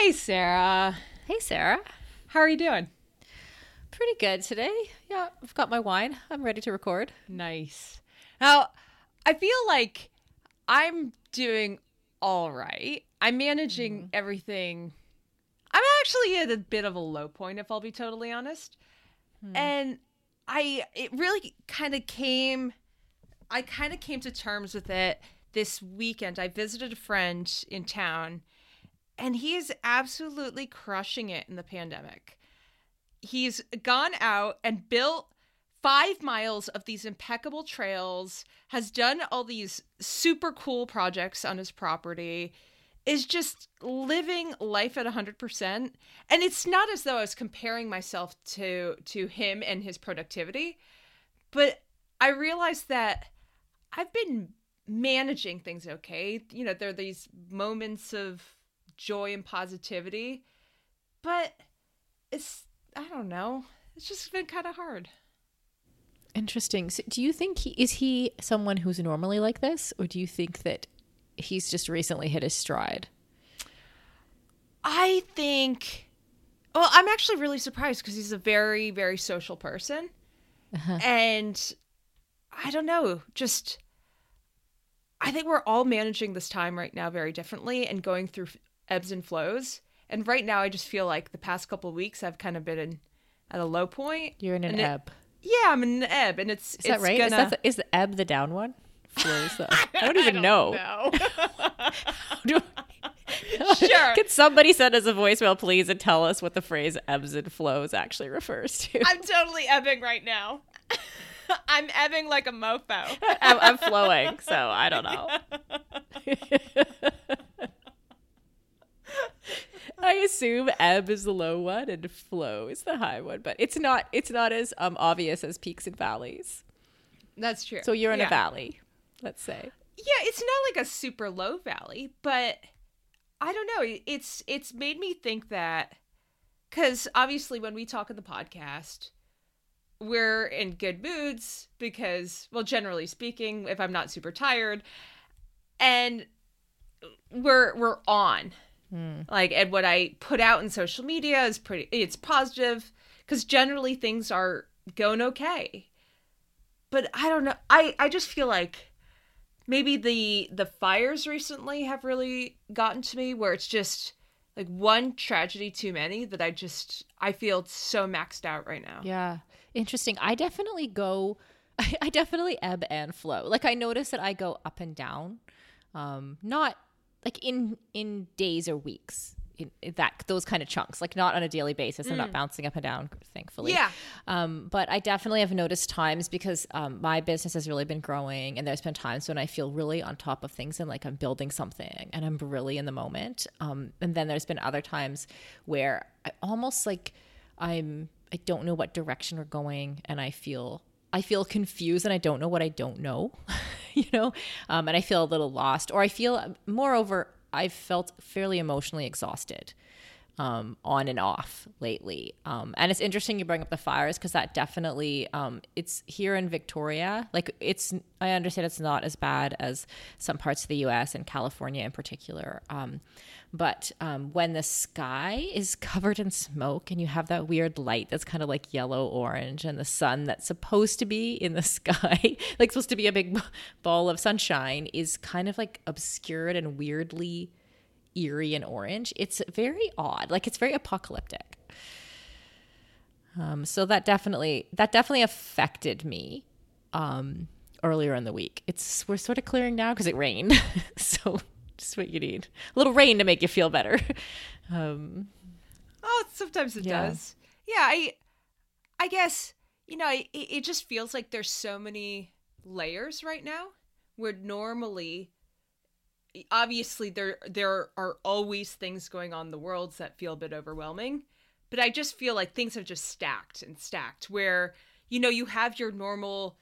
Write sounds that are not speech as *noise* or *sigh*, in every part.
Hey, Sarah. Hey, Sarah. How are you doing? Pretty good today. Yeah, I've got my wine. I'm ready to record. Nice. Now, I feel like I'm doing all right. I'm managing mm-hmm. everything. I'm actually at a bit of a low point, if I'll be totally honest. Hmm. And I, it really kind of came, I kind of came to terms with it this weekend. I visited a friend in town, and he is absolutely crushing it in the pandemic. He's gone out and built five miles of these impeccable trails, has done all these super cool projects on his property, is just living life at 100%. And it's not as though I was comparing myself to to him and his productivity, but I realized that I've been managing things okay. You know, there are these moments of joy and positivity, but it's I don't know. It's just been kind of hard. Interesting. So do you think he is he someone who's normally like this, or do you think that he's just recently hit his stride? I think well, I'm actually really surprised because he's a very very social person. Uh-huh. And I don't know, just I think we're all managing this time right now very differently and going through ebbs and flows. And right now I just feel like the past couple of weeks I've kind of been in, at a low point. You're in an And it- ebb. Yeah, I'm in an ebb and it's Is that right? Gonna, Is, that the, is the ebb the down one? Flows the, *laughs* I don't even know. know. *laughs* *laughs* Sure. Could somebody send us a voicemail, please, and tell us what the phrase ebbs and flows actually refers to? I'm totally ebbing right now. I'm ebbing like a mofo. I'm, I'm flowing, so I don't know. I assume ebb is the low one and flow is the high one, but it's not. It's not as um, obvious as peaks and valleys. That's true. So you're in Yeah. a valley, let's say. Yeah, it's not like a super low valley, but I don't know. It's it's made me think that because obviously when we talk in the podcast, we're in good moods because, well, generally speaking, if I'm not super tired, and we're we're on. Like, and what I put out in social media is pretty. It's positive because generally things are going okay. But I don't know. I I just feel like maybe the the fires recently have really gotten to me where it's just like one tragedy too many that I just I feel so maxed out right now. Yeah. Interesting. I definitely go I, *laughs* I definitely ebb and flow. Like I notice that I go up and down. Um not like in in days or weeks. In, in that those kind of chunks, like not on a daily basis. I'm not bouncing up and down, thankfully. Yeah. Um, but I definitely have noticed times because um, my business has really been growing, and there's been times when I feel really on top of things and like I'm building something and I'm really in the moment. Um, and then there's been other times where I almost like I'm I don't know what direction we're going, and I feel I feel confused and I don't know what I don't know, *laughs* *laughs* you know, um, and I feel a little lost, or I feel moreover I've felt fairly emotionally exhausted um, on and off lately. Um, and it's interesting you bring up the fires because that definitely um, it's here in Victoria. Like it's I understand it's not as bad as some parts of the U.S. and California in particular. Um, but um, when the sky is *laughs* covered in smoke and you have that weird light that's kind of like yellow orange, and the sun that's supposed to be in the *laughs* sky, like supposed to be a big *laughs* ball of sunshine, is kind of like obscured and weirdly eerie and orange. It's very odd. Like it's very apocalyptic. Um, so that definitely that definitely affected me um, earlier in the week. It's we're sort of clearing now because it rained. *laughs* so just what you need. A little rain to make you feel better. *laughs* Um, Oh, sometimes it Yeah. does. Yeah, I I guess, you know, it, it just feels like there's so many layers right now where normally obviously there there are always things going on in the world that feel a bit overwhelming, but I just feel like things have just stacked and stacked where you know, you have your normal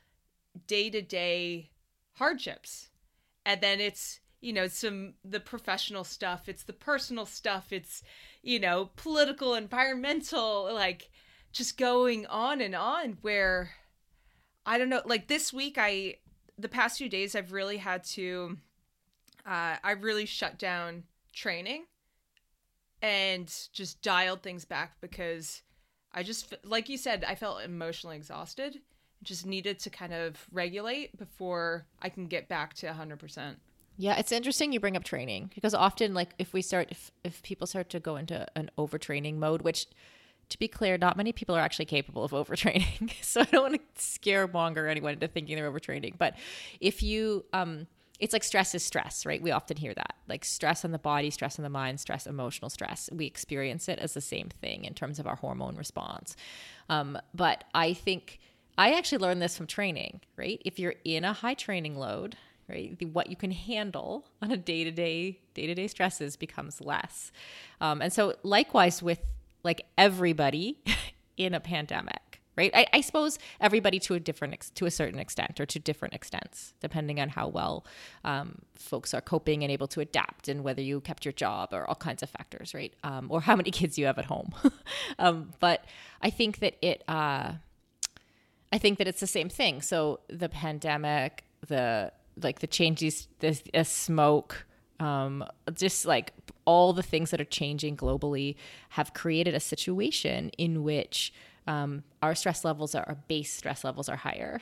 day-to-day hardships. And then it's you know some the professional stuff it's the personal stuff it's you know political environmental like just going on and on where i don't know like this week i the past few days i've really had to uh i really shut down training and just dialed things back because I just, like you said, I felt emotionally exhausted. Just needed to kind of regulate before I can get back to 100%. Yeah, it's interesting you bring up training because often, like, if we start, if, if people start to go into an overtraining mode, which to be clear, not many people are actually capable of *laughs* overtraining. so I don't want to scare scaremonger anyone into thinking they're overtraining. But if you, um, it's like stress is stress, right? We often hear that like stress on the body, stress on the mind, stress, emotional stress. We experience it as the same thing in terms of our hormone response. Um, but I think I actually learned this from training, right? If you're in a high training load, right, the, what you can handle *laughs* on a day to day, day to day stresses becomes less. Um, and so, likewise, with like everybody *laughs* in a pandemic right? I, I, suppose everybody to a different to a certain extent or to different extents, depending on how well um, folks are coping and able to adapt, and whether you kept your job or all kinds of factors, right? Um, or how many *laughs* kids you have at home. *laughs* um, but I think that it, uh, I think that it's the same thing. So the pandemic, the like the changes, the, the smoke. Um, just like all the things that are changing globally have created a situation in which um, our stress levels are, our base stress levels are higher.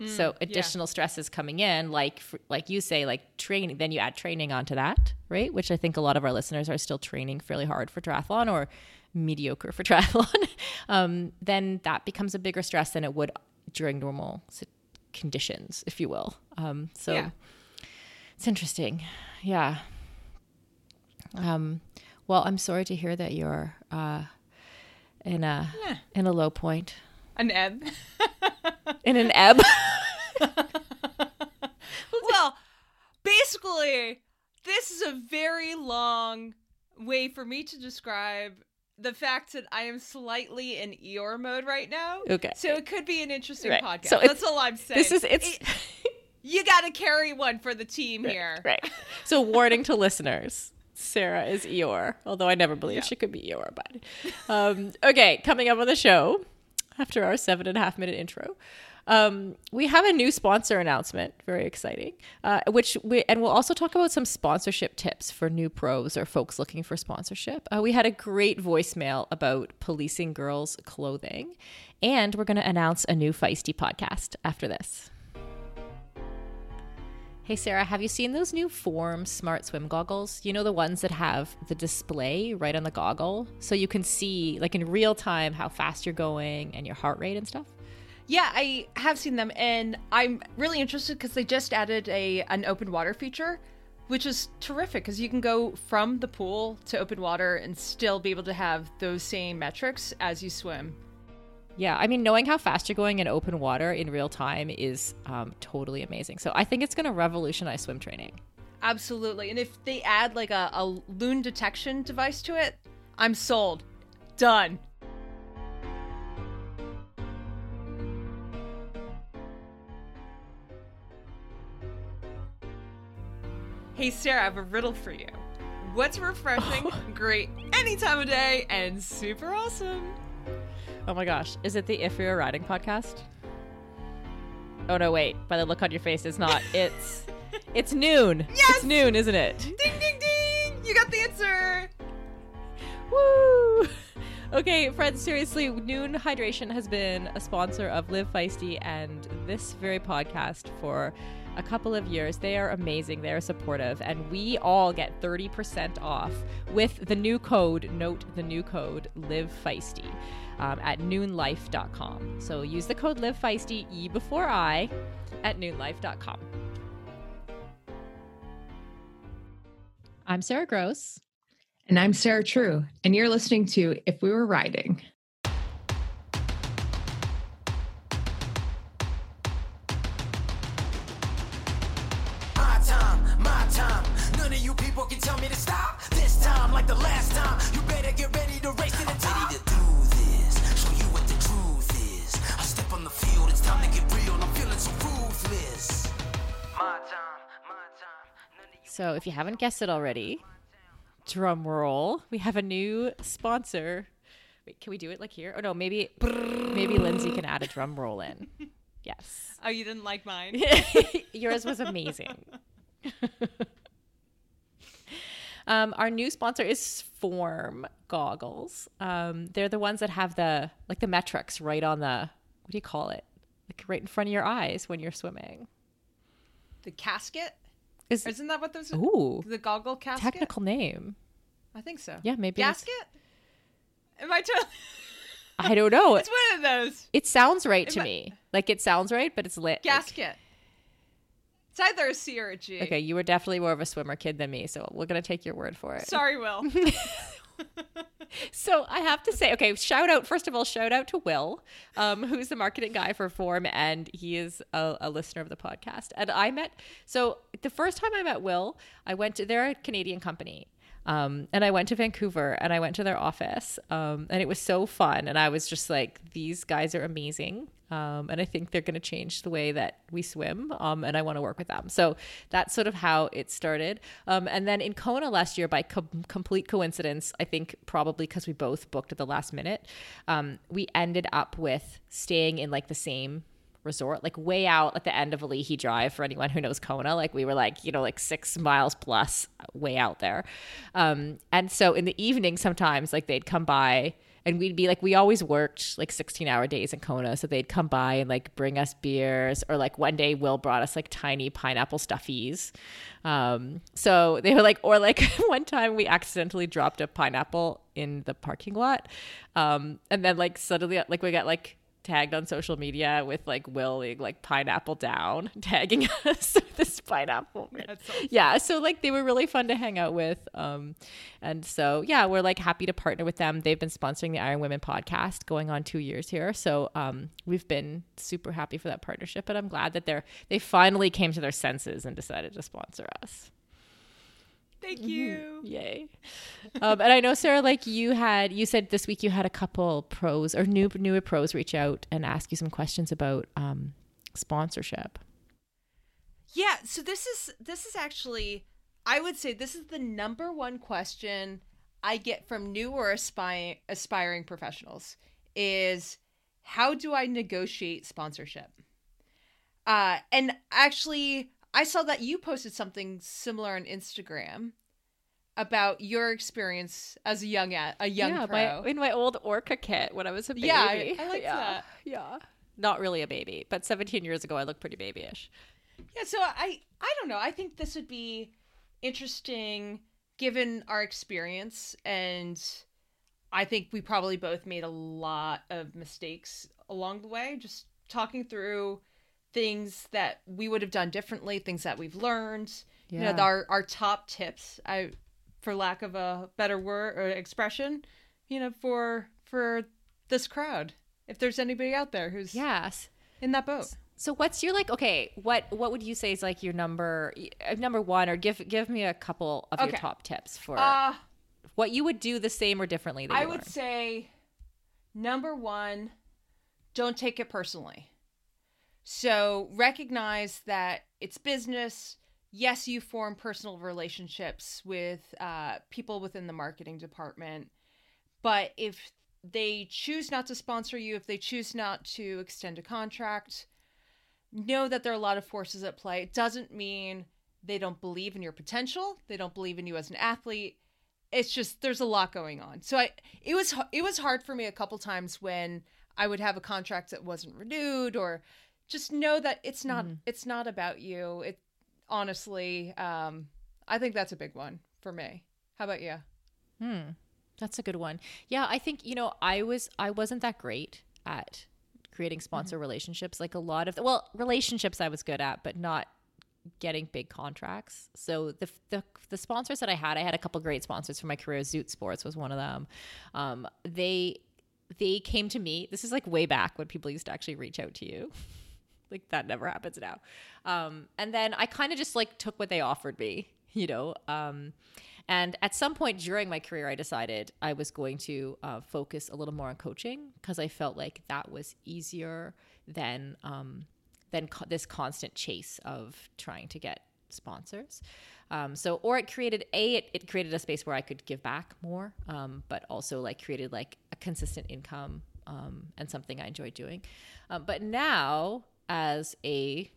Mm, so additional yeah. stress is coming in, like like you say, like training. Then you add training onto that, right? Which I think a lot of our listeners are still training fairly hard for triathlon or mediocre for *laughs* triathlon. um, then that becomes a bigger stress than it would during normal conditions, if you will. Um, so yeah. it's interesting, yeah. Um, well, I'm sorry to hear that you're uh, in a yeah. in a low point. An ebb. in an ebb. *laughs* well, basically, this is a very long way for me to describe the fact that I am slightly in Eeyore mode right now. Okay. So it could be an interesting right. podcast. So That's all I'm saying. This is it's. It, you got to carry one for the team *laughs* right, here. Right. So warning to listeners. Sarah is Eeyore, although I never believed yeah. she could be Eeyore. But um, *laughs* okay, coming up on the show after our seven and a half minute intro. Um, we have a new sponsor announcement, very exciting. Uh, which we and we'll also talk about some sponsorship tips for new pros or folks looking for sponsorship. Uh, we had a great voicemail about policing girls' clothing, and we're going to announce a new feisty podcast after this. Hey, Sarah, have you seen those new Form Smart Swim goggles? You know, the ones that have the display right on the goggle? So you can see, like in real time, how fast you're going and your heart rate and stuff? Yeah, I have seen them, and I'm really interested because they just added a an open water feature, which is terrific because you can go from the pool to open water and still be able to have those same metrics as you swim. Yeah, I mean, knowing how fast you're going in open water in real time is um, totally amazing. So I think it's going to revolutionize swim training. Absolutely. And if they add like a, a loon detection device to it, I'm sold. Done. Hey, Sarah, I have a riddle for you. What's *laughs* refreshing, great any time of day, and super awesome? Oh my gosh. Is it the If You're Riding podcast? Oh no, wait. By the look on your face, it's not. *laughs* It's it's nuun. Yes! It's nuun, isn't it? Ding ding ding! You got the answer. Woo! *laughs* Okay, friends, seriously, Nuun Hydration has been a sponsor of Live Feisty and this very podcast for a couple of years. They are amazing. They are supportive. And we all get 30% off with the new code, note the new code, Live Feisty um, at nuunlife.com. So use the code Live Feisty, E before I, at noonlife.com. I'm Sarah Gross. And I'm Sarah True. And you're listening to If We Were Riding. Time, my time. None of you people can tell me to stop. This time, like the last time, you better get ready So, if you haven't guessed it already, drum roll, we have a new sponsor. Wait, can we do it like here? Oh no, maybe maybe Lindsay can add a drum roll in. *laughs* Yes. Oh, you didn't like mine? *laughs* Yours was amazing. *laughs* Um, our new sponsor is Form goggles. Um, they're the ones that have the like the metrics right on the what do you call it? Like right in front of your eyes when you're swimming. The casket? Is Isn't that what those ooh the goggle casket? technical name? I think so. Yeah, maybe Gasket? Am I totally *laughs* I don't know. It's one of those. It sounds right to I- me. Like it sounds right, but it's lit. like- Gasket. It's either a C or a G. okay, you were definitely more of a swimmer kid than me, so we're gonna take your word for it. Sorry, Will. *laughs* *laughs* So I have to say, okay, shout out first of all, shout out to Will, um, who's the marketing guy for Form, and he is a, a listener of the podcast. And I met so the first time I met Will, I went to they're a Canadian company. Um, and I went to Vancouver and I went to their office, um, and it was so fun. And I was just like, these guys are amazing. Um, and I think they're going to change the way that we swim. Um, and I want to work with them. So that's sort of how it started. Um, and then in Kona last year, by com- complete coincidence, I think probably because we both booked at the last minute, um, we ended up with staying in like the same resort, like way out at the end of Alii Drive for anyone who knows Kona. Like we were like, you know, like six miles plus way out there. Um, and so in the evening, sometimes like they'd come by and we'd be like, we always worked like 16 hour days in Kona. So they'd come by and like bring us beers or like one day Will brought us like tiny pineapple stuffies. Um, so they were like, or like *laughs* one time we accidentally dropped a pineapple in the parking lot. Um, and then like suddenly like we got like tagged on social media with like Will being like pineapple down, *laughs* tagging us with this pineapple. Yeah, so like they were really fun to hang out with. Um, and so yeah, we're like happy to partner with them. They've been sponsoring the Iron Women podcast going on two years here. So um, we've been super happy for that partnership, and I'm glad that they're they finally came to their senses and decided to sponsor us. Thank you. Yay. um, and I know, Sarah, like you had, you said this week you had a couple pros or new newer pros reach out and ask you some questions about um, sponsorship. Yeah, so this is this is actually I would say this is the number one question I get from new or aspiring aspiring professionals is how do I negotiate sponsorship? Uh and actually I saw that you posted something similar on Instagram about your experience as a young a, a young yeah, pro. my, in my old Orca kit when I was a baby. Yeah, I- I like *laughs* yeah. that. Yeah. Not really a baby, but 17 years ago I looked pretty babyish. Yeah, so I I don't know. I think this would be interesting given our experience and I think we probably both made a lot of mistakes along the way just talking through things that we would have done differently, things that we've learned, you know, Yeah. our our top tips. I for lack of a better word or expression, you know, for for this crowd. If there's anybody out there who's Yes. in that boat. So what's your like? Okay, what what would you say is like your number uh, number one, or give give me a couple of Okay. your top tips for Uh what you would do the same or differently? I would learned? say number one, don't take it personally. So recognize that it's business. Yes, you form personal relationships with uh, people within the marketing department, but if they choose not to sponsor you, if they choose not to extend a contract, know that there are a lot of forces at play. It doesn't mean they don't believe in your potential. They don't believe in you as an athlete it's just there's a lot going on. So I it was it was hard for me a couple times when I would have a contract that wasn't renewed or just know that it's not it's not about you. It honestly um I think that's a big one for me. How about you? Hmm. That's a good one. Yeah, I think you know I was I wasn't that great at creating sponsor relationships. Like a lot of the, well relationships I was good at, but not getting big contracts. So the, the the sponsors that I had, I had a couple great sponsors for my career. Zoot Sports was one of them. Um, they they came to me. This is like way back when people used to actually reach out to you. *laughs* like that never happens now. Um, and then I kind of just like took what they offered me, *laughs* you know. Um, and at some point during my career, I decided I was going to uh, focus a little more on coaching because I felt like that was easier than um, than co- this constant chase of trying to get sponsors. Um, so, or it created a it, it created a space where I could give back more, um, but also like created like a consistent income um, and something I enjoyed doing. Um, but now, as a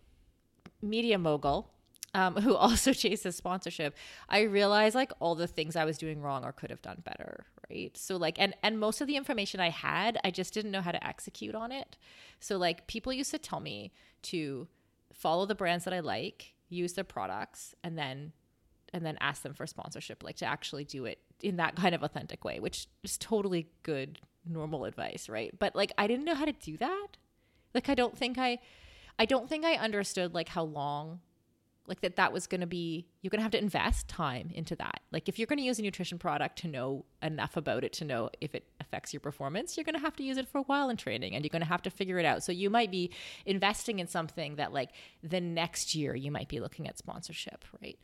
media mogul, um, who *laughs* also chases sponsorship, I realized like all the things I was doing wrong or could have done better, right? So like, and and most of the information I had, I just didn't know how to execute on it. So like, people used to tell me to follow the brands that I like, use their products, and then and then ask them for sponsorship, like to actually do it in that kind of authentic way, which is totally good normal advice, right? But like, I didn't know how to do that. Like, I don't think I. I don't think I understood like how long like that that was going to be you're going to have to invest time into that like if you're going to use a nutrition product to know enough about it to know if it affects your performance you're going to have to use it for a while in training and you're going to have to figure it out so you might be investing in something that like the next year you might be looking at sponsorship right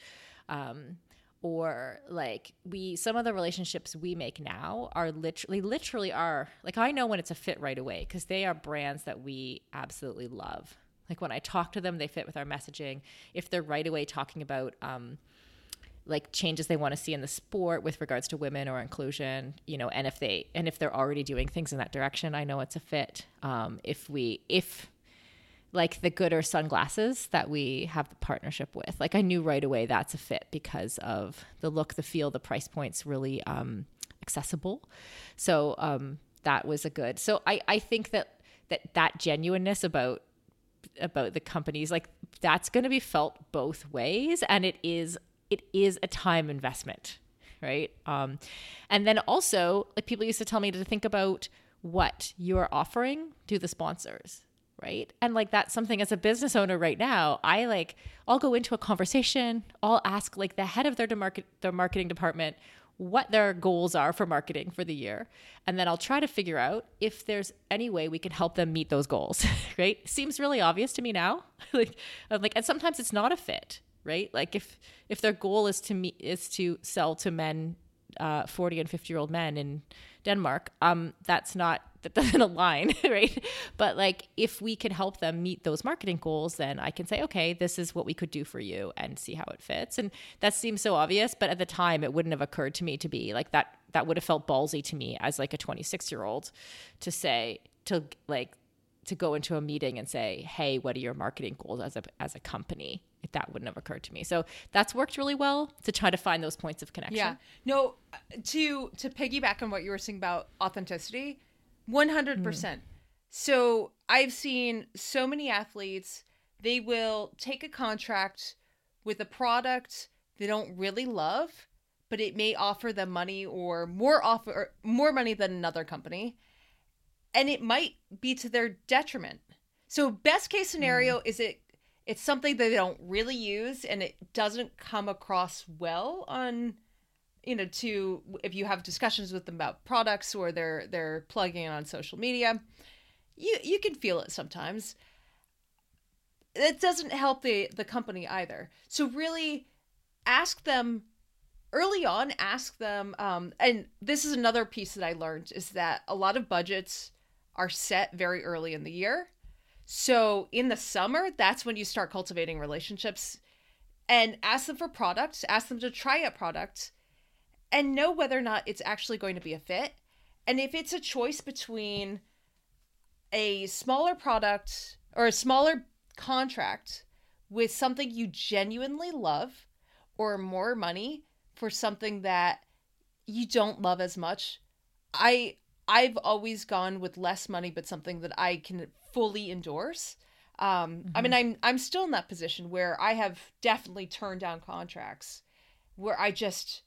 um, or like we some of the relationships we make now are literally literally are like i know when it's a fit right away because they are brands that we absolutely love like when I talk to them, they fit with our messaging. If they're right away talking about um, like changes they want to see in the sport with regards to women or inclusion, you know, and if they and if they're already doing things in that direction, I know it's a fit. Um, if we if like the Goodr sunglasses that we have the partnership with, like I knew right away that's a fit because of the look, the feel, the price points really um, accessible. So um, that was a good. So I I think that that that genuineness about about the companies like that's going to be felt both ways and it is it is a time investment right um and then also like people used to tell me to think about what you're offering to the sponsors right and like that's something as a business owner right now i like i'll go into a conversation i'll ask like the head of their market their marketing department what their goals are for marketing for the year. And then I'll try to figure out if there's any way we can help them meet those goals, *laughs* right? Seems really obvious to me now. *laughs* like I'm like and sometimes it's not a fit, right? Like if if their goal is to meet is to sell to men uh, 40 and 50 year old men in Denmark, um, that's not that doesn't *laughs* align, right? But like if we can help them meet those marketing goals, then I can say, okay, this is what we could do for you and see how it fits. And that seems so obvious, but at the time it wouldn't have occurred to me to be like that that would have felt ballsy to me as like a 26 year old to say to like to go into a meeting and say, "Hey, what are your marketing goals as a as a company?" That wouldn't have occurred to me. So that's worked really well to try to find those points of connection. Yeah. No, to to piggyback on what you were saying about authenticity, 100%. Mm. So I've seen so many athletes, they will take a contract with a product they don't really love, but it may offer them money or more offer or more money than another company. And it might be to their detriment. So best case scenario mm. is it it's something that they don't really use and it doesn't come across well on you know to if you have discussions with them about products or they're they're plugging in on social media you you can feel it sometimes. It doesn't help the the company either. So really ask them early on ask them um, and this is another piece that i learned is that a lot of budgets are set very early in the year so in the summer, that's when you start cultivating relationships and ask them for products, ask them to try a product and know whether or not it's actually going to be a fit. And if it's a choice between a smaller product or a smaller contract with something you genuinely love or more money for something that you don't love as much, I I've always gone with less money but something that I can fully endorse. Um, mm-hmm. I mean, mm-hmm. I'm I'm still in that position where I have definitely turned down contracts where I just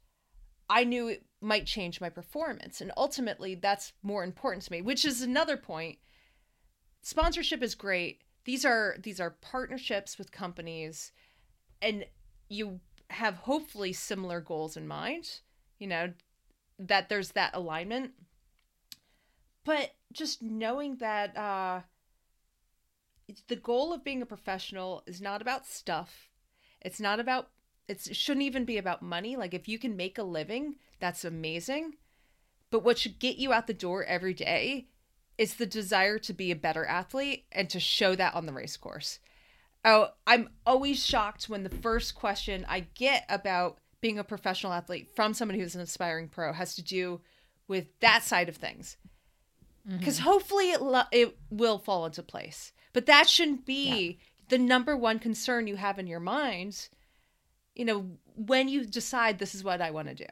I knew it might change my performance, and ultimately that's more important to me. Which is another point. Sponsorship is great. These are these are partnerships with companies, and you have hopefully similar goals in mind. You know that there's that alignment. But just knowing that uh, the goal of being a professional is not about stuff. It's not about it shouldn't even be about money. Like if you can make a living, that's amazing. But what should get you out the door every day is the desire to be a better athlete and to show that on the race course. Oh, I'm always shocked when the first question I get about being a professional athlete from somebody who's an aspiring pro has to do with that side of things. Because mm-hmm. hopefully it, lo- it will fall into place. But that shouldn't be yeah. the number one concern you have in your mind you know, when you decide this is what I want to do.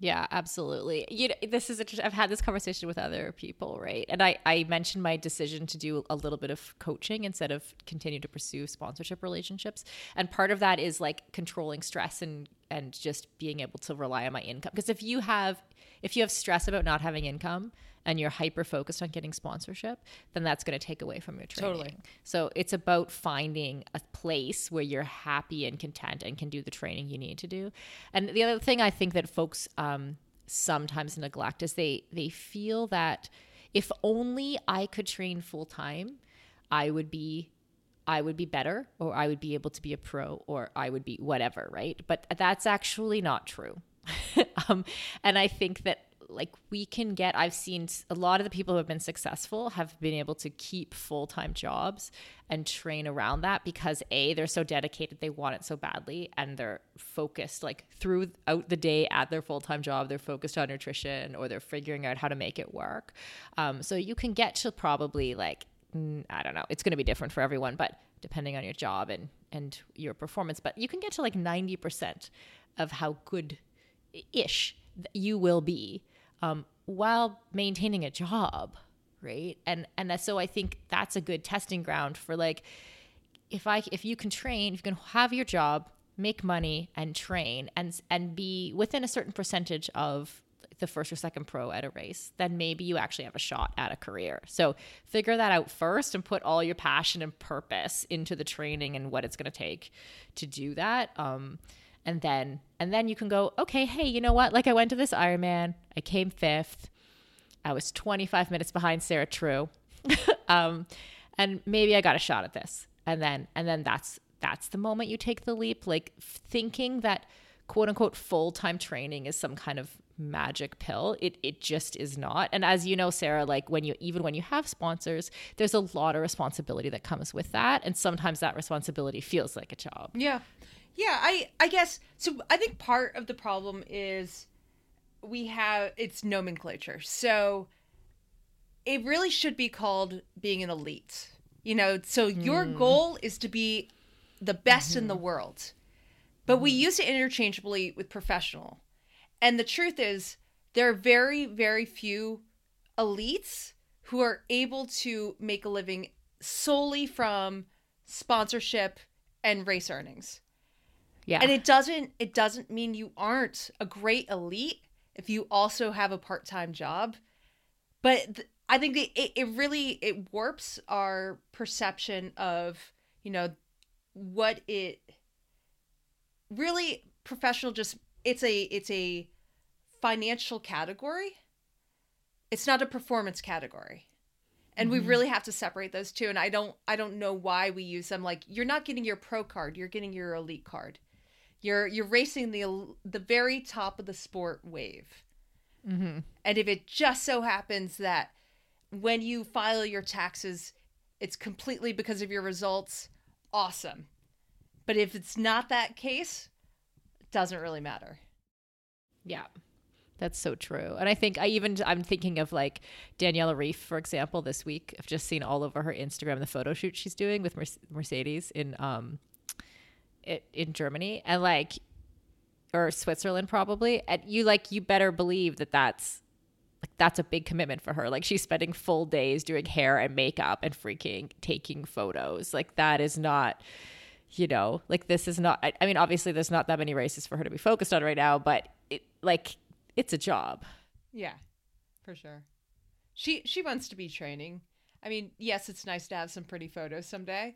Yeah, absolutely. You know, this is i I've had this conversation with other people, right? And I I mentioned my decision to do a little bit of coaching instead of continue to pursue sponsorship relationships. And part of that is like controlling stress and and just being able to rely on my income. Because if you have if you have stress about not having income, and you're hyper focused on getting sponsorship, then that's going to take away from your training. Totally. So it's about finding a place where you're happy and content and can do the training you need to do. And the other thing I think that folks um, sometimes neglect is they they feel that if only I could train full time, I would be I would be better or I would be able to be a pro or I would be whatever, right? But that's actually not true. *laughs* um, and I think that like we can get i've seen a lot of the people who have been successful have been able to keep full-time jobs and train around that because a they're so dedicated they want it so badly and they're focused like throughout the day at their full-time job they're focused on nutrition or they're figuring out how to make it work. Um, so you can get to probably like i don't know it's going to be different for everyone but depending on your job and and your performance but you can get to like 90% of how good ish you will be um, while maintaining a job, right? And and so I think that's a good testing ground for like if I if you can train, if you can have your job, make money and train and and be within a certain percentage of the first or second pro at a race, then maybe you actually have a shot at a career. So figure that out first and put all your passion and purpose into the training and what it's going to take to do that. Um, and then and then you can go okay hey you know what? Like i went to this ironman. I came fifth. I was 25 minutes behind sarah true. *laughs* Um, and maybe i got a shot at this. And then and then that's that's the moment you take the leap. Like thinking that quote unquote full-time training is some kind of magic pill it it just is not. And as you know Sarah like when you even when you have sponsors there's a lot of responsibility that comes with that. And sometimes that responsibility feels like a job. Yeah yeah, I I guess so. I think part of the problem is we have it's nomenclature. So it really should be called being an elite. You know, so your mm. goal is to be the best mm-hmm. in the mm-hmm. world. But mm-hmm. we use it interchangeably with professional. And the truth is there are very very few elites who are able to make a living solely from sponsorship and race earnings. Yeah. And it doesn't it doesn't mean you aren't a great elite if you also have a part-time job. But th- I think it, it, it really it warps our perception of, you know, what it really professional just it's a it's a financial category. It's not a performance category and mm-hmm. we really have to separate those two and i don't i don't know why we use them like you're not getting your pro card you're getting your elite card you're you're racing the the very top of the sport wave. Mm-hmm. And if it just so happens that when you file your taxes, it's completely because of your results, awesome. But if it's not that case, it doesn't really matter. Yeah. That's so true. And I think I even I'm thinking of like Daniela Ryf, for example, this week. I've just seen all over her Instagram the photo shoot she's doing with Mercedes in um it, in Germany and like or Switzerland probably and you like you better believe that that's like that's a big commitment for her. Like she's spending full days doing hair and makeup and freaking taking photos. Like that is not you know like this is not I, I mean obviously there's not that many races for her to be focused on right now but it like it's a job. Yeah for sure. She she wants to be training. I mean yes it's nice to have some pretty photos someday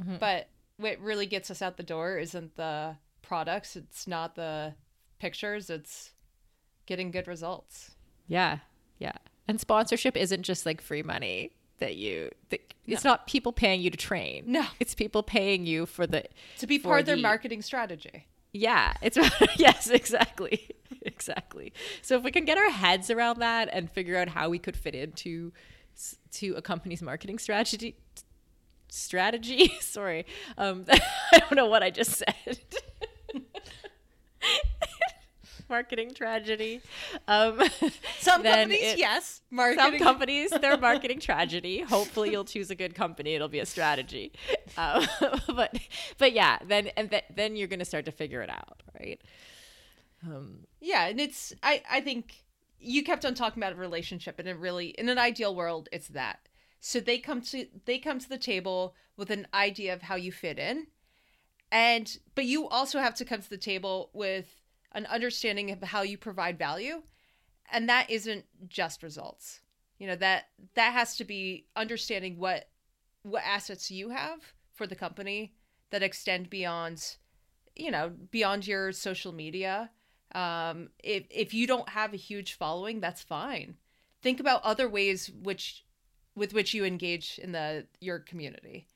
mm-hmm. but what really gets us out the door isn't the products, it's not the pictures, it's getting good results. Yeah. Yeah. And sponsorship isn't just like free money that you that, it's no. not people paying you to train. No. It's people paying you for the to be part of their marketing strategy. Yeah, it's *laughs* yes, exactly. *laughs* exactly. So if we can get our heads around that and figure out how we could fit into to a company's marketing strategy strategy. *laughs* Sorry. Um, *laughs* I don't know what I just said. *laughs* marketing tragedy. Um, Some companies, it- yes. Some Marketing. companies, their marketing tragedy. Hopefully, you'll choose a good company. It'll be a strategy. Um, but, but yeah, then and th- then you're gonna start to figure it out, right? Um, Yeah, and it's I I think you kept on talking about a relationship and it really in an ideal world it's that. So they come to they come to the table with an idea of how you fit in. And but you also have to come to the table with an understanding of how you provide value. And that isn't just results. You know, that that has to be understanding what what assets you have for the company that extend beyond you know, beyond your social media. Um, if if you don't have a huge following, that's fine. Think about other ways which with which you engage in the your community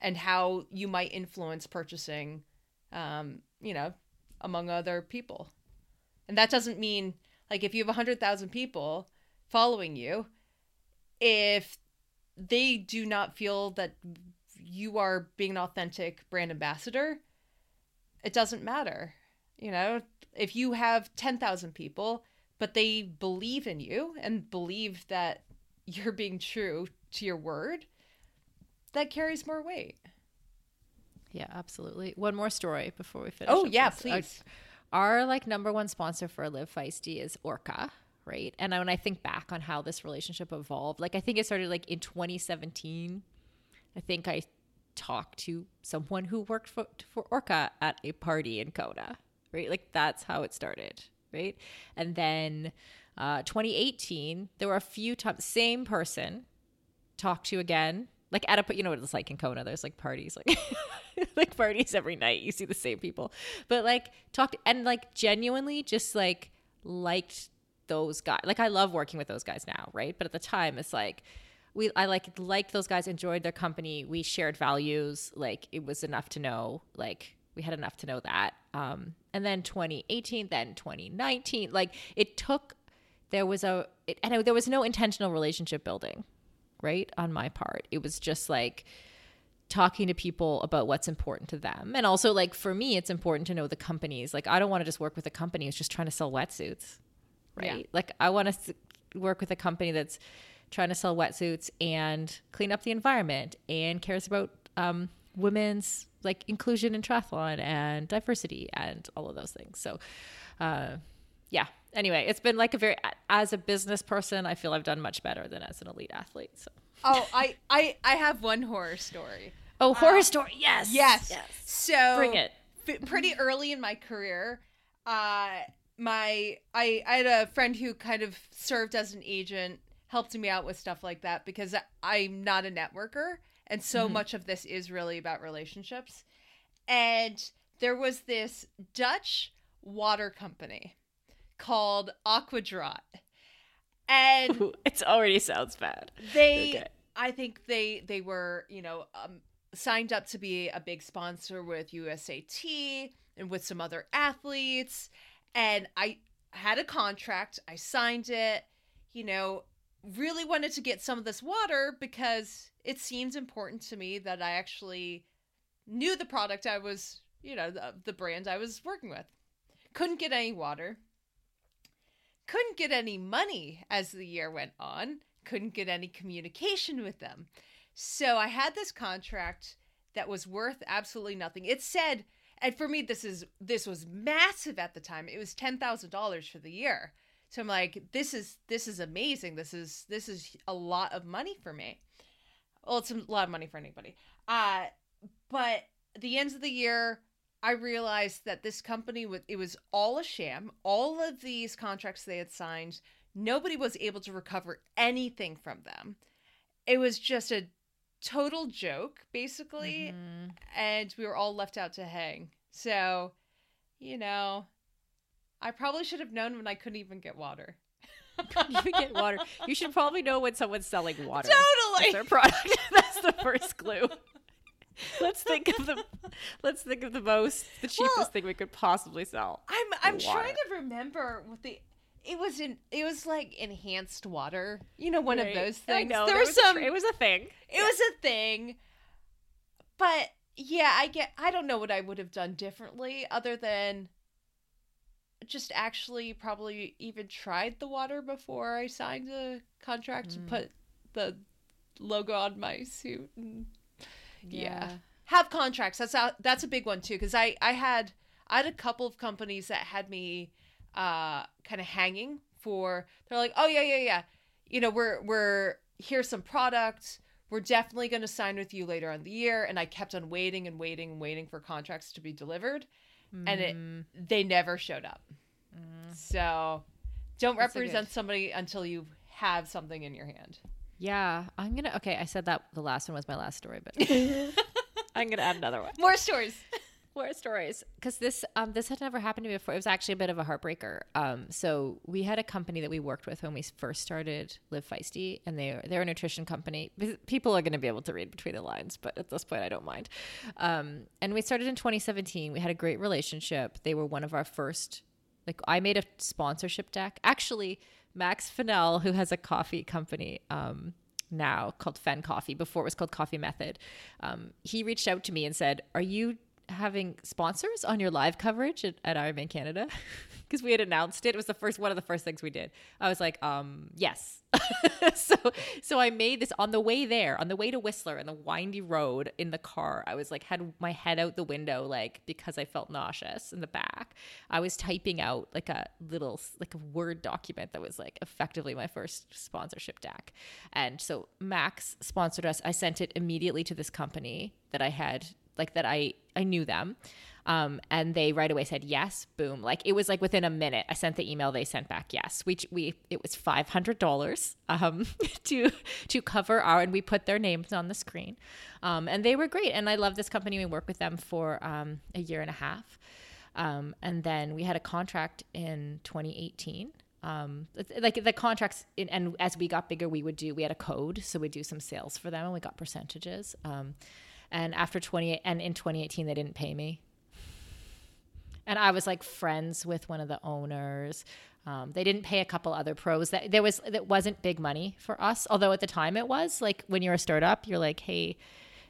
and how you might influence purchasing um, you know, among other people. And that doesn't mean like if you have 100,000 people following you, if they do not feel that you are being an authentic brand ambassador, it doesn't matter. You know, if you have 10,000 people, but they believe in you and believe that you're being true to your word, that carries more weight. yeah, absolutely. One more story before we finish. Oh, yeah, this. please. Our, our like number one sponsor for Live Feisty is Orca, right? And when I think back on how this relationship evolved, like I think it started like in 2017. I think I talked to someone who worked for, for Orca at a party in Kona, right? Like that's how it started, right? And then uh, 2018, there were a few times, same person talked to again. Like at a, you know what it's like in Kona. There's like parties, like *laughs* like parties every night. You see the same people, but like talked and like genuinely just like liked those guys. Like I love working with those guys now, right? But at the time, it's like we I like liked those guys, enjoyed their company. We shared values. Like it was enough to know. Like we had enough to know that. Um, and then 2018, then 2019. Like it took. There was a it, and there was no intentional relationship building right on my part. It was just like talking to people about what's important to them. And also like for me it's important to know the companies. Like i don't want to just work with a company who's just trying to sell wetsuits right? Yeah. like i want to work with a company that's trying to sell wetsuits and clean up the environment and cares about um, women's like inclusion in triathlon and diversity and all of those things. So uh, yeah anyway it's been like a very as a business person i feel i've done much better than as an elite athlete so Oh, I, I, I have one horror story. oh horror story yes Yes. yes So Bring it. f- pretty early in my career, uh, my I I had a friend who kind of served as an agent, helped me out with stuff like that because I'm not a networker, and so much of this is really about relationships. And there was this Dutch water company called Aquadrot. And Ooh, *laughs* it already sounds bad. They Okay. i think they they were you know um, signed up to be a big sponsor with usat and with some other athletes. And i had a contract. I signed it. You know really wanted to get some of this water because it seems important to me that i actually knew the product i was you know the, the brand i was working with. Couldn't get any water couldn't get any money as the year went on couldn't get any communication with them. So i had this contract that was worth absolutely nothing. It said and for me this is this was massive at the time. It was $10000 for the year. So i'm like this is this is amazing. This is this is a lot of money for me. Well it's a lot of money for anybody. Uh but the end of the year I realized that this company was it was all a sham. All of these contracts they had signed, nobody was able to recover anything from them. It was just a total joke, basically, mm-hmm. and we were all left out to hang. So, you know, I probably should have known when I couldn't even get water. you get water you should probably know when someone's selling water *laughs* Totally. That's their product *laughs* that's the first clue let's think of the let's think of the most the cheapest Well- thing we could possibly sell I'm I'm Water. trying to remember what the it was in it was like enhanced water. You know, one Right. of those I things. know, there, there was some tr- it was a thing it was a thing but yeah i get i don't know what i would have done differently other than just actually probably even tried the water before I signed the contract to mm. put the logo on my suit. And yeah. Have contracts. That's a, that's a big one too cuz I I had I had a couple of companies that had me uh kind of hanging for they're like, "Oh yeah, yeah, yeah. You know, we're we're here's some products. We're definitely going to sign with you later on the year." And I kept on waiting and waiting and waiting for contracts to be delivered, and it they never showed up. So, don't That's represent good- somebody until you have something in your hand. Yeah, I'm gonna. Okay, I said that the last one was my last story, but *laughs* *laughs* I'm gonna add another one. More stories. *laughs* More stories, because this um this had never happened to me before. It was actually a bit of a heartbreaker. Um, so we had a company that we worked with when we first started Live Feisty, and they they're a nutrition company. People are going to be able to read between the lines, but at this point, I don't mind. Um, and we started in 2017. We had a great relationship. They were one of our first. Like I made a sponsorship deck. Actually, Max Fennell, who has a coffee company, um, now called Fen Coffee. Before it was called Coffee Method. Um, he reached out to me and said, "Are you having sponsors on your live coverage at, at Ironman Canada?" *laughs* Because we had announced it. It was the first one of the first things we did. I was like, um, "Yes." *laughs* so, so I made this on the way there, on the way to Whistler, in the windy road in the car. I was like, had my head out the window, like because I felt nauseous in the back. I was typing out like a little like a word document that was like effectively my first sponsorship deck. And so Max sponsored us. I sent it immediately to this company that I had like that I I knew them. Um, and they right away said yes, boom. Like it was like within a minute. I sent the email, they sent back yes. We we it was five hundred dollars um, *laughs* to to cover our and we put their names on the screen. Um, and they were great. And I love this company. We worked with them for um, a year and a half. Um, and then we had a contract in 2018. Um, like the contracts, in, and as we got bigger, we would do. We had a code, so we do some sales for them, and we got percentages. And after 20, and in 2018, they didn't pay me. And I was like friends with one of the owners. Um, they didn't pay a couple other pros. That there was that wasn't big money for us, although at the time it was. Like when you're a startup, you're like, hey,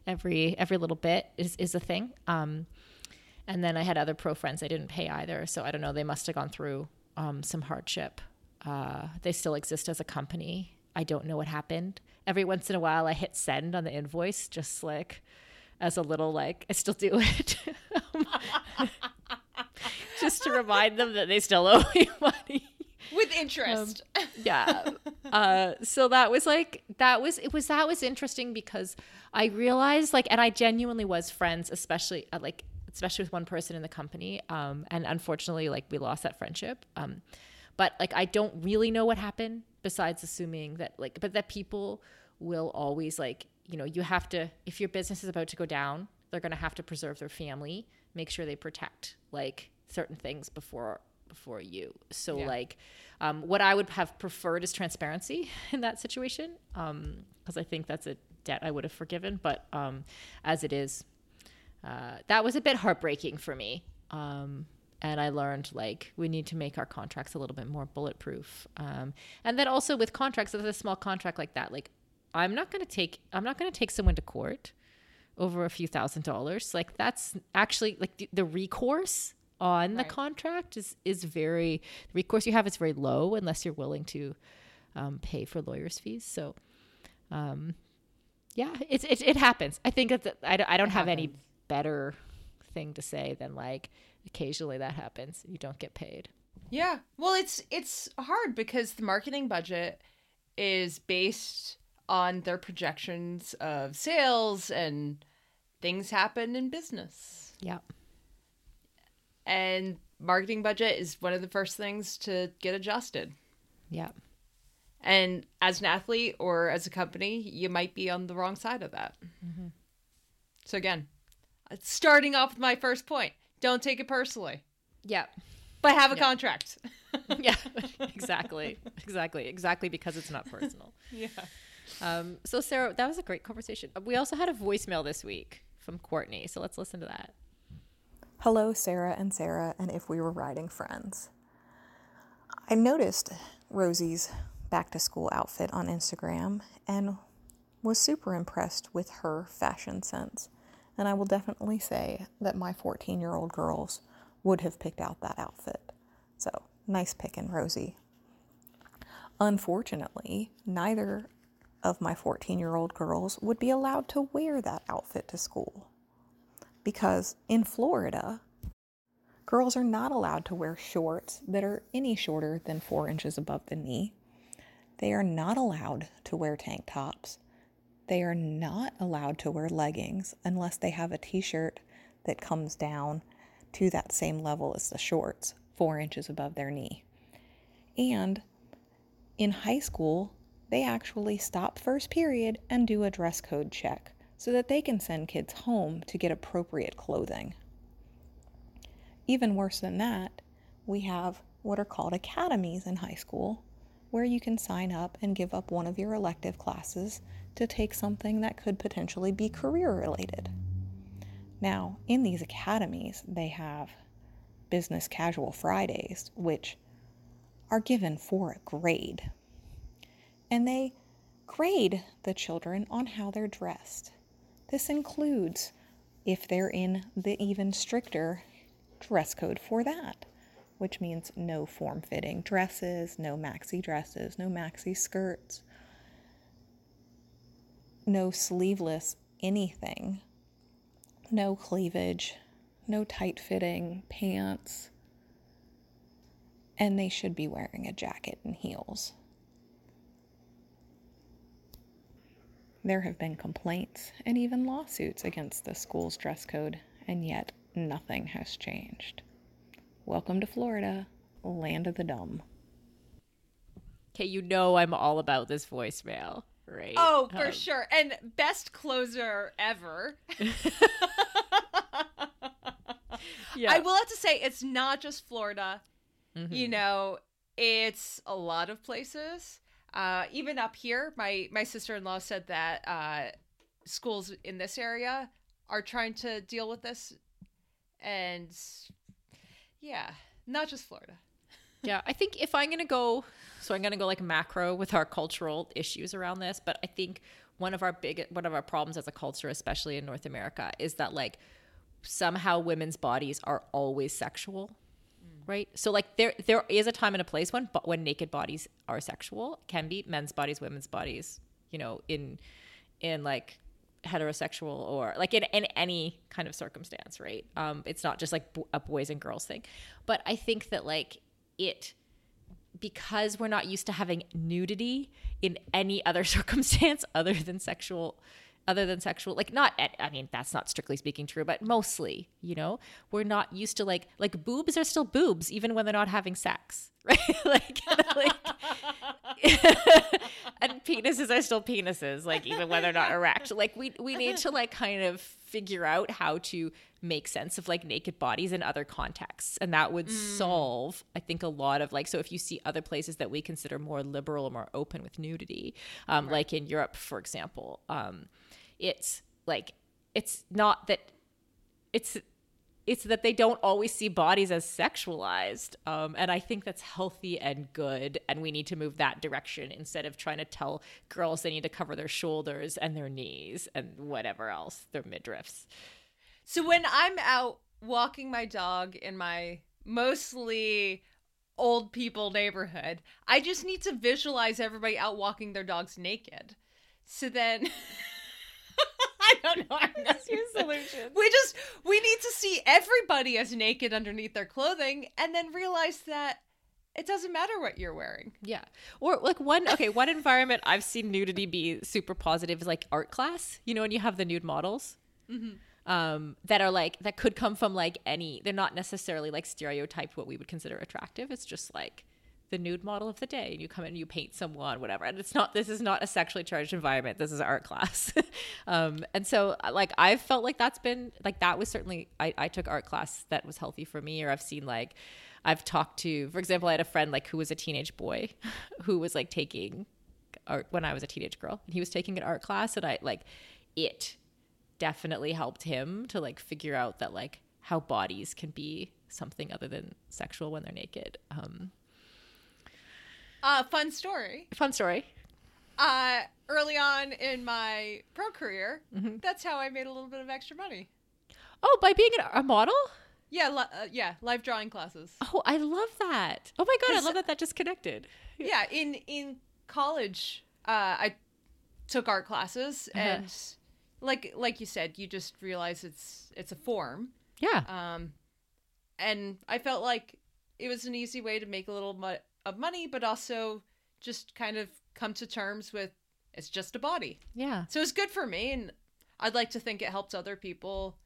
every every little bit is is a thing. Um, and then I had other pro friends they didn't pay either. So I don't know. They must have gone through um, some hardship. Uh, they still exist as a company. I don't know what happened. Every once in a while, I hit send on the invoice, just like as a little like I still do it, *laughs* just to remind them that they still owe me *laughs* money. With interest. yeah. Uh so that was like that was it was that was interesting because i realized like and i genuinely was friends especially uh, like especially with one person in the company um and unfortunately like we lost that friendship. Um but like i don't really know what happened besides assuming that like but that people will always like you know you have to if your business is about to go down they're going to have to preserve their family make sure they protect like certain things before before you so Yeah. like um, what i would have preferred is transparency *laughs* in that situation because i think that's a debt i would have forgiven but um, as it is uh, that was a bit heartbreaking for me um, and i learned like we need to make our contracts a little bit more bulletproof um, and then also with contracts with a small contract like that like i'm not going to take i'm not going to take someone to court over a few thousand dollars. Like that's actually like the, the recourse on the contract is is very the recourse you have is very low unless you're willing to um, pay for lawyers fees. So um, yeah it's it, it happens. I think that I, don't- I don't have any better thing to say than like occasionally that happens. You don't get paid. Yeah. Well, it's it's hard because the marketing budget is based on their projections of sales and things happen in business. yeah And marketing budget is one of the first things to get adjusted. yeah And as an athlete or as a company, you might be on the wrong side of that. Mm-hmm. So again, starting off with my first point, don't take it personally, yeah but have a *laughs* Yeah. contract. *laughs* yeah exactly exactly exactly because it's not personal *laughs* yeah. Um, so sarah that was a great conversation we also had a voicemail this week from courtney so let's listen to that Hello, Sarah and Sarah, and If We Were Riding friends. I noticed Rosie's back to school outfit on Instagram and was super impressed with her fashion sense. And I will definitely say that my 14 year old girls would have picked out that outfit. So, nice picking, Rosie. Unfortunately, neither of my 14 year old girls would be allowed to wear that outfit to school. Because in Florida, girls are not allowed to wear shorts that are any shorter than four inches above the knee. They are not allowed to wear tank tops. They are not allowed to wear leggings unless they have a t shirt that comes down to that same level as the shorts, four inches above their knee. And in high school, they actually stop first period and do a dress code check so that they can send kids home to get appropriate clothing. Even worse than that, we have what are called academies in high school, where you can sign up and give up one of your elective classes to take something that could potentially be career related. Now, in these academies, they have business casual Fridays, which are given for a grade. And they grade the children on how they're dressed. This includes if they're in the even stricter dress code for that, which means no form fitting dresses, no maxi dresses, no maxi skirts, no sleeveless anything, no cleavage, no tight fitting pants, and they should be wearing a jacket and heels. There have been complaints and even lawsuits against the school's dress code, and yet nothing has changed. Welcome to Florida, land of the dumb. Okay, you know I'm all about this voicemail, right? Oh, for Um, sure. And best closer ever. *laughs* Yeah. I will have to say it's not just Florida. Mm-hmm. You know, it's a lot of places. Uh, even up here, my my sister in law said that uh, schools in this area are trying to deal with this, and yeah, not just Florida. Yeah, I think if I'm gonna go, so I'm gonna go like macro with our cultural issues around this, but I think one of our big one of our problems as a culture, especially in North America, is that like somehow women's bodies are always sexual. Right. So like there there is a time and a place when but when naked bodies are sexual, can be men's bodies, women's bodies, you know, in in like heterosexual or like in, in any kind of circumstance, right? Um, it's not just like bo- a boys and girls thing. But I think that like it because we're not used to having nudity in any other *laughs* circumstance other than sexual other than sexual like not eh, i mean that's not strictly speaking true but mostly you know we're not used to like like boobs are still boobs even when they're not having sex *laughs* right? Like *laughs* like *laughs* and penises are still penises like even when they're not erect. Like we we need to like kind of figure out how to make sense of like naked bodies in other contexts and that would solve i think a lot of like so if you see other places that we consider more liberal or more open with nudity um, like in europe for example um, it's like it's not that it's it's that they don't always see bodies as sexualized um, and i think that's healthy and good and we need to move that direction instead of trying to tell girls they need to cover their shoulders and their knees and whatever else their midriffs So when I'm out walking my dog in my mostly old people neighborhood, I just need to visualize everybody out walking their dogs naked. So then *laughs* *laughs* I don't know. That's your solution. We just we need to see everybody as naked underneath their clothing and then realize that it doesn't matter what you're wearing. yeah or like one okay one environment i've seen nudity be super positive is like art class you know when you have the nude models um, that are like that could come from like any they're not necessarily like stereotyped what we would consider attractive it's just like the nude model of the day and you come in and you paint someone whatever. And it's not this is not a sexually charged environment. This is art class. *laughs* Um, and so like i've felt like that's been like that was certainly I, I took art class that was healthy for me or i've seen like i've talked to for example i had a friend like who was a teenage boy *laughs* who was like taking art when i was a teenage girl. And he was taking an art class and i like it definitely helped him to like figure out that like how bodies can be something other than sexual when they're naked. Um, Uh fun story. fun story. Uh early on in my pro career, that's how I made a little bit of extra money. Oh, by being an, a model? Yeah, li- uh, yeah, live drawing classes. Oh, I love that. Oh my god, I love that that just connected. yeah in in college uh i took art classes Uh-huh. and like like you said you just realize it's it's a form Yeah. um and i felt like it was an easy way to make a little mo- of money but also just kind of come to terms with it's just a body yeah. so it's good for me and i'd like to think it helps other people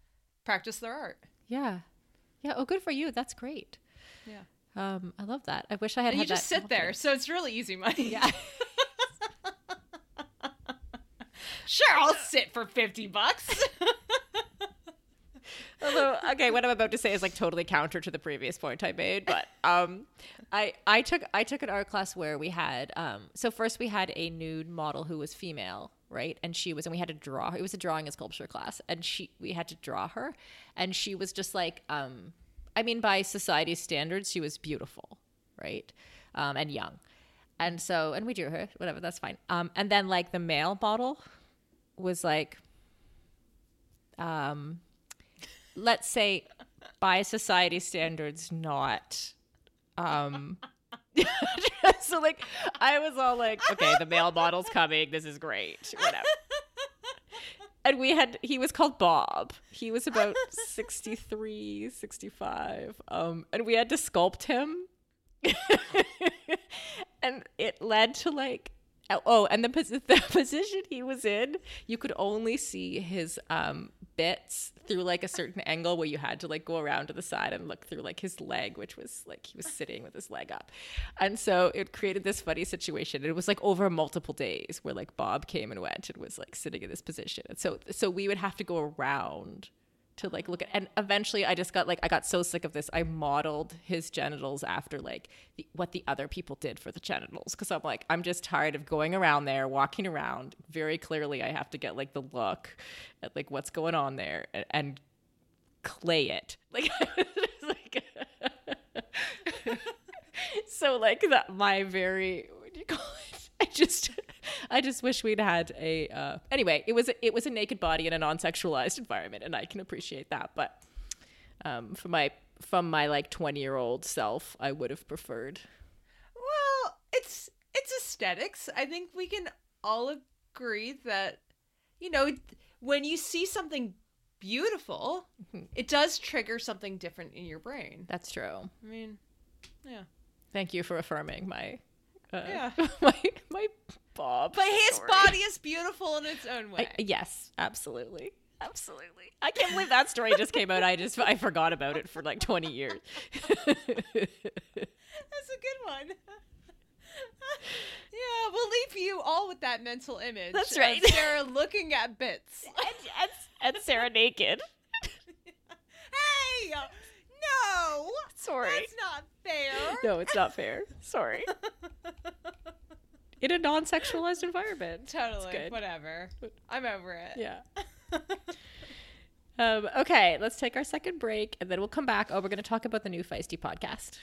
practice their art Yeah. Yeah. Oh, good for you. That's great. yeah Um, I love that. I wish I had. and you had just that sit there so it's really easy money Yeah. *laughs* *laughs* sure i'll sit for 50 bucks *laughs* Although, okay, what I'm about to say is like totally counter to the previous point I made, but um, I I took I took an art class where we had um, so first we had a nude model who was female, right, and she was and we had to draw. It was a drawing and sculpture class, and she we had to draw her, and she was just like um, I mean by society's standards, she was beautiful, right, um, and young, and so and we drew her, whatever, that's fine. Um, and then like the male model was like um let's say by society standards not um *laughs* so like i was all like okay the male model's coming this is great whatever. And we had he was called bob. He was about 63 65 um and we had to sculpt him. *laughs* And it led to like oh, and the, *laughs* the position he was in you could only see his um bits through like a certain angle where you had to like go around to the side and look through like his leg which was like he was sitting with his leg up. And so it created this funny situation. It was like over multiple days where like bob came and went and was like sitting in this position. And so so we would have to go around to like look at and eventually i just got like i got so sick of this i modeled his genitals after like the, what the other people did for the genitals because i'm like i'm just tired of going around there walking around very clearly i have to get like the look at like what's going on there and, and clay it. *laughs* Like, like *laughs* so like that my very what do you call it? I just *laughs* i just wish we'd had a uh anyway it was a, it was a naked body in a non-sexualized *laughs* environment and i can appreciate that but um for my from my like 20 year old self i would have preferred Well, it's it's aesthetics. I think we can all agree that you know when you see something beautiful, it does trigger something different in your brain. that's true I mean, yeah. thank you for affirming my uh, Yeah. *laughs* my my bob But his story. body is beautiful in its own way. I, yes absolutely absolutely i can't believe that story just came out i just i forgot about it for like 20 years *laughs* That's a good one. *laughs* yeah, we'll leave you all with that mental image. That's right. Sarah looking at bits. *laughs* and, and sarah naked hey, no, sorry that's not fair. No, it's not fair. Sorry. In a non-sexualized environment. Totally, whatever. I'm over it. Yeah. *laughs* um, okay, let's take our second break and then we'll come back. Oh, we're going to talk about the new Feisty podcast.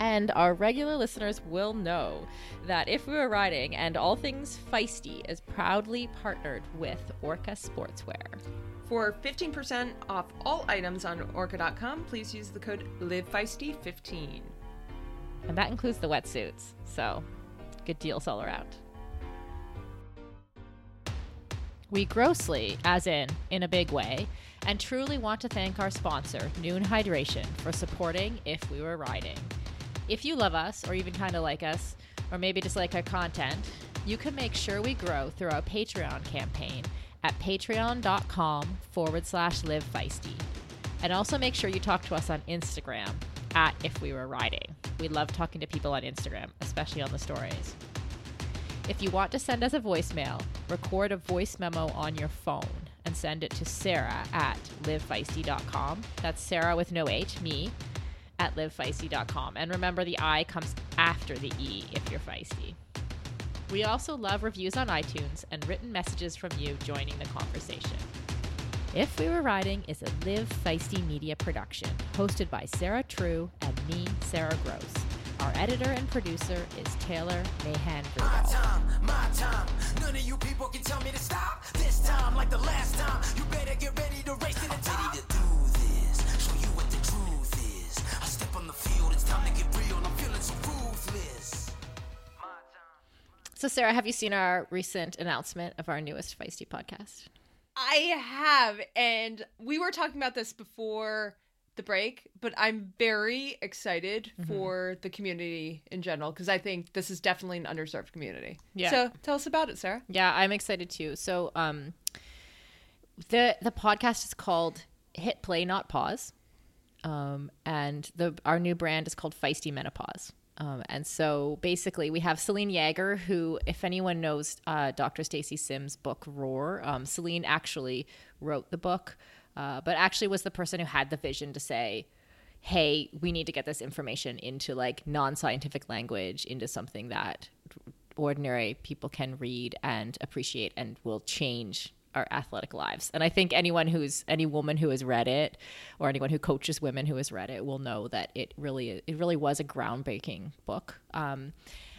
And our regular listeners will know that If We Were Riding and All Things Feisty is proudly partnered with Orca Sportswear. For 15% off all items on orca.com, please use the code LIVEFeisty15. And that includes the wetsuits. So, good deals all around. We grossly, as in, in a big way, and truly want to thank our sponsor, Nuun Hydration, for supporting If We Were Riding. If you love us, or even kind of like us, or maybe just like our content, you can make sure we grow through our Patreon campaign at patreon.com forward slash live feisty. And also make sure you talk to us on Instagram at If We Were Riding. We love talking to people on Instagram, especially on the stories. If you want to send us a voicemail, record a voice memo on your phone and send it to Sarah at livefeisty.com. That's Sarah with no H, me, at livefeisty.com. And remember, the I comes after the E if you're feisty. We also love reviews on iTunes and written messages from you joining the conversation. If We Were Riding is a Live Feisty media production hosted by Sarah True and me, Sarah Gross. Our editor and producer is Taylor Mahan My time, my time. None of you people can tell me to stop. This time, like the last time, you better get ready to race to the top. Ready to do this, show you what the truth is. I step on the field, it's time to get real. I'm feeling so ruthless. So, Sarah, have you seen our recent announcement of our newest Feisty podcast? I have, and we were talking about this before the break, but I'm very excited Mm-hmm. for the community in general because I think this is definitely an underserved community. Yeah. So tell us about it, Sarah. Yeah, I'm excited too. So, um, the the podcast is called Hit Play Not Pause, um, and the our new brand is called Feisty Menopause. Um, and so basically, we have Selene Yeager, who, if anyone knows uh, Dr. Stacy Sims' book Roar, um, Celine actually wrote the book, uh, but actually was the person who had the vision to say, hey, we need to get this information into like non scientific language, into something that ordinary people can read and appreciate and will change our athletic lives. And I think anyone who's any woman who has read it or anyone who coaches women who has read it will know that it really it really was a groundbreaking book. Um,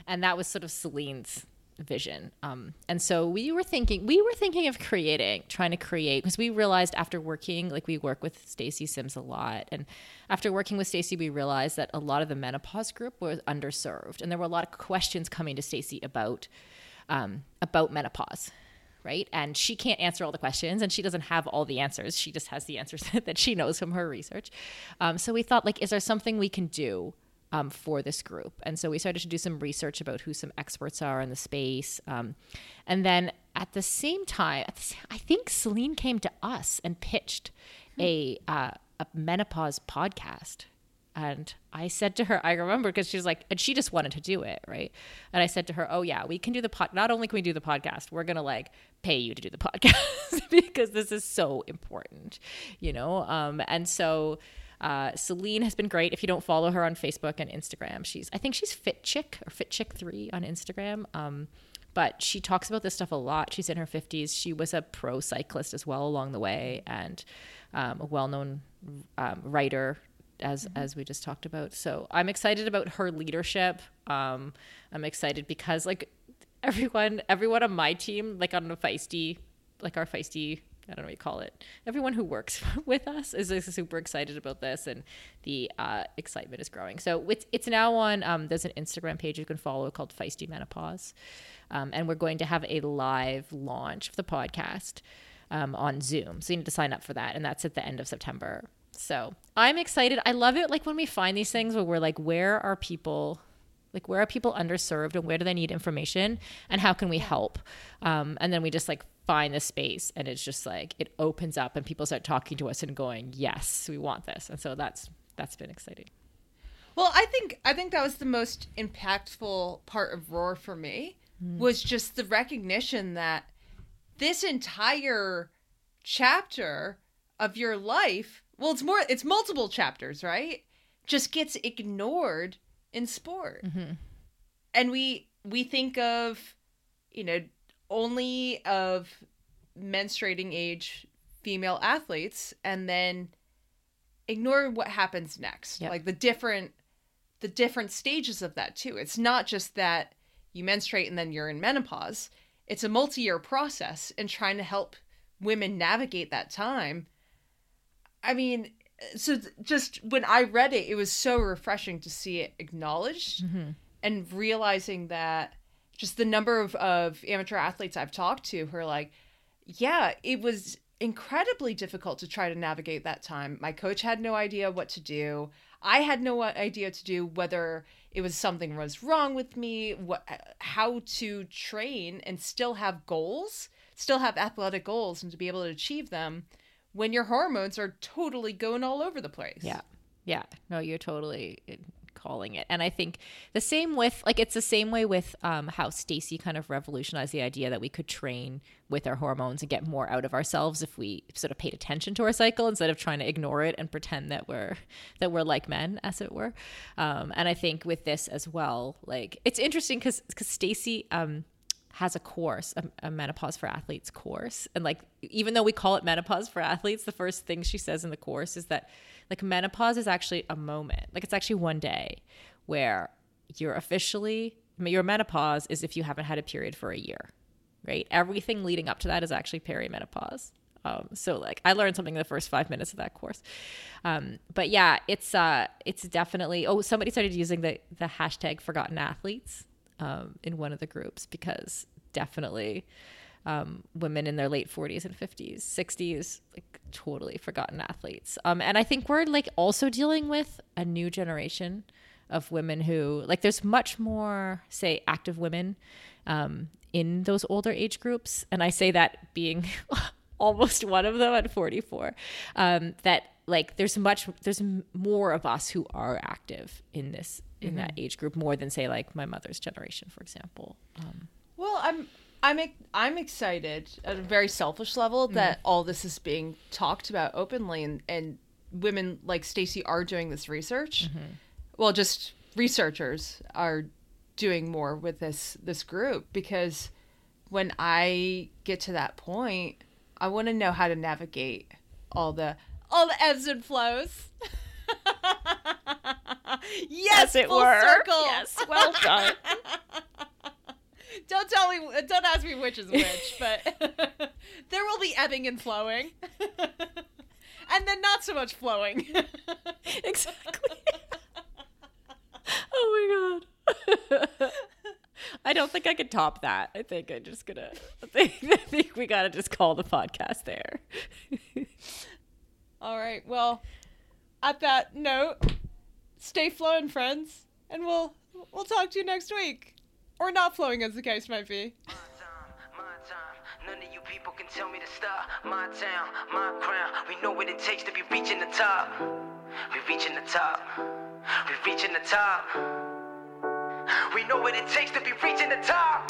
and that was sort of Selene's vision. Um, and so we were thinking we were thinking of creating, trying to create because we realized after working like we work with Stacy Sims a lot and after working with Stacy we realized that a lot of the menopause group was underserved and there were a lot of questions coming to Stacy about um, about menopause right? And she can't answer all the questions and she doesn't have all the answers. She just has the answers *laughs* that she knows from her research. Um, so we thought like is there something we can do um, for this group? And so we started to do some research about who some experts are in the space um, and then at the same time the i think selene came to us and pitched a, uh, a menopause podcast and I said to her, I remember because she's like, and she just wanted to do it, right? And I said to her, Oh yeah, we can do the pod. Not only can we do the podcast, we're gonna like pay you to do the *laughs* podcast because this is so important, you know. Um, and so uh, Selene has been great. If you don't follow her on Facebook and Instagram, she's I think she's Fit Chick or Fit Chick Three on Instagram. Um, but she talks about this stuff a lot. She's in her 50s. She was a pro cyclist as well along the way and um, a well known um, writer, as, as we just talked about. So I'm excited about her leadership. Um, I'm excited because, like, everyone, everyone on my team, like on the feisty, like our feisty I don't know what you call it. Everyone who works *laughs* with us is, is super excited about this, and the uh, excitement is growing. So it's it's now on. Um, there's an Instagram page you can follow called Feisty Menopause, um, and we're going to have a live launch of the podcast um, on Zoom. So you need to sign up for that, and that's at the end of September. So I'm excited. I love it. Like when we find these things where we're like, where are people? like where are people underserved and where do they need information and how can we help um, and then we just like find the space and it's just like it opens up and people start talking to us and going yes we want this and so that's that's been exciting Well, I think I think that was the most impactful part of Roar for me was just the recognition that this entire chapter of your life, well, it's more it's multiple chapters, right? Just gets ignored in sport. Mm-hmm. And we we think of you know only of menstruating age female athletes and then ignore what happens next Yep. like the different the different stages of that too it's not just that you menstruate and then you're in menopause it's a multi-year process and trying to help women navigate that time i mean so th- just when i read it it was so refreshing to see it acknowledged mm-hmm. and realizing that just the number of, of amateur athletes I've talked to who are like, yeah, it was incredibly difficult to try to navigate that time. My coach had no idea what to do. I had no uh, idea to do whether it was something was wrong with me, what uh, how to train and still have goals, still have athletic goals and to be able to achieve them when your hormones are totally going all over the place. Yeah. Yeah. No, you're totally uh, calling it. And I think the same with like it's the same way with um, how Stacy kind of revolutionized the idea that we could train with our hormones and get more out of ourselves if we sort of paid attention to our cycle instead of trying to ignore it and pretend that we're that we're like men, as it were. Um, and I think with this as well, like it's interesting because because Stacy um, has a course, a, a menopause for athletes course. And like, even though we call it menopause for athletes, the first thing she says in the course is that like menopause is actually a moment. Like, it's actually one day where you're officially your menopause is if you haven't had a period for a year, right? Everything leading up to that is actually perimenopause. Um, so like I learned something in the first five minutes of that course. Um, but yeah, it's uh, it's definitely. Oh, somebody started using the the hashtag Forgotten Athletes um, in one of the groups because definitely um, women in their late 40s and 50s, 60s, like totally forgotten athletes. Um, and I think we're like also dealing with a new generation of women who like there's much more say active women um, in those older age groups and i say that being *laughs* almost one of them at 44 um, that like there's much there's more of us who are active in this in mm-hmm. that age group more than say like my mother's generation for example um, well i'm i'm i'm excited at a very selfish level mm-hmm. that all this is being talked about openly and and women like stacy are doing this research mm-hmm well, just researchers are doing more with this this group because when I get to that point, I want to know how to navigate all the all the ebbs and flows. *laughs* yes, it full were. circle. Yes, well done. *laughs* don't tell me. Don't ask me which is which, but *laughs* there will be ebbing and flowing, and then not so much flowing. exactly. oh my god. I don't think I could top that. I think I'm just gonna. I think, I think we gotta just call the podcast there. All right. Well, at that note, stay flowing, friends, and we'll we'll talk to you next week, or not flowing, as the case might be. None of you people can tell me to stop. My town, my crown. We know what it takes to be reaching the top. We reaching the top. We're reaching the top. We know what it takes to be reaching the top.